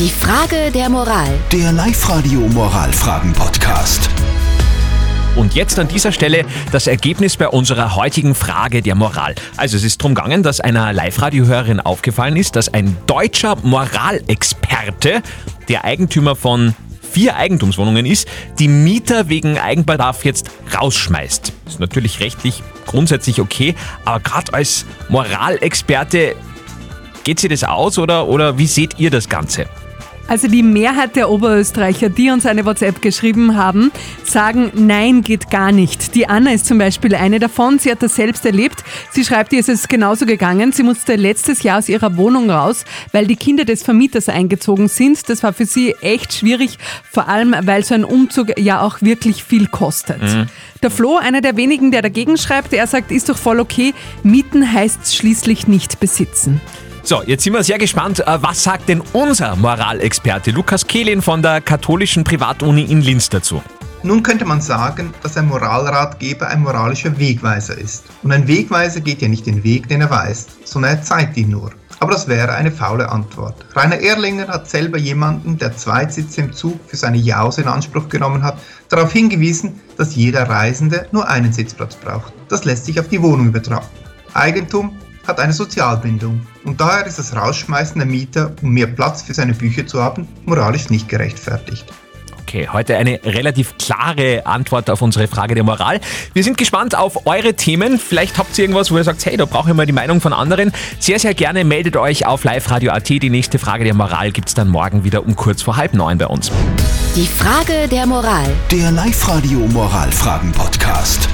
Die Frage der Moral. Der Live-Radio Moralfragen-Podcast. Und jetzt an dieser Stelle das Ergebnis bei unserer heutigen Frage der Moral. Also es ist darum gegangen, dass einer Live-Radio-Hörerin aufgefallen ist, dass ein deutscher Moralexperte, der Eigentümer von vier Eigentumswohnungen ist, die Mieter wegen Eigenbedarf jetzt rausschmeißt. Ist natürlich rechtlich grundsätzlich okay, aber gerade als Moralexperte geht sie das aus oder, oder wie seht ihr das Ganze? Also die Mehrheit der Oberösterreicher, die uns eine WhatsApp geschrieben haben, sagen, nein, geht gar nicht. Die Anna ist zum Beispiel eine davon. Sie hat das selbst erlebt. Sie schreibt, ihr ist es genauso gegangen. Sie musste letztes Jahr aus ihrer Wohnung raus, weil die Kinder des Vermieters eingezogen sind. Das war für sie echt schwierig, vor allem weil so ein Umzug ja auch wirklich viel kostet. Mhm. Der Flo, einer der wenigen, der dagegen schreibt, er sagt, ist doch voll okay. Mieten heißt schließlich nicht besitzen. So, jetzt sind wir sehr gespannt. Äh, was sagt denn unser Moralexperte Lukas Kehlin von der katholischen Privatuni in Linz dazu? Nun könnte man sagen, dass ein Moralratgeber ein moralischer Wegweiser ist. Und ein Wegweiser geht ja nicht den Weg, den er weist, sondern er zeigt ihn nur. Aber das wäre eine faule Antwort. Rainer Erlinger hat selber jemanden, der Zweitsitze im Zug für seine Jause in Anspruch genommen hat, darauf hingewiesen, dass jeder Reisende nur einen Sitzplatz braucht. Das lässt sich auf die Wohnung übertragen. Eigentum hat eine Sozialbindung und daher ist das Rausschmeißen der Mieter, um mehr Platz für seine Bücher zu haben, moralisch nicht gerechtfertigt. Okay, heute eine relativ klare Antwort auf unsere Frage der Moral. Wir sind gespannt auf eure Themen. Vielleicht habt ihr irgendwas, wo ihr sagt, hey, da brauche ich mal die Meinung von anderen. Sehr, sehr gerne meldet euch auf liveradio.at. Die nächste Frage der Moral gibt es dann morgen wieder um kurz vor halb neun bei uns. Die Frage der Moral. Der Live-Radio Moralfragen-Podcast.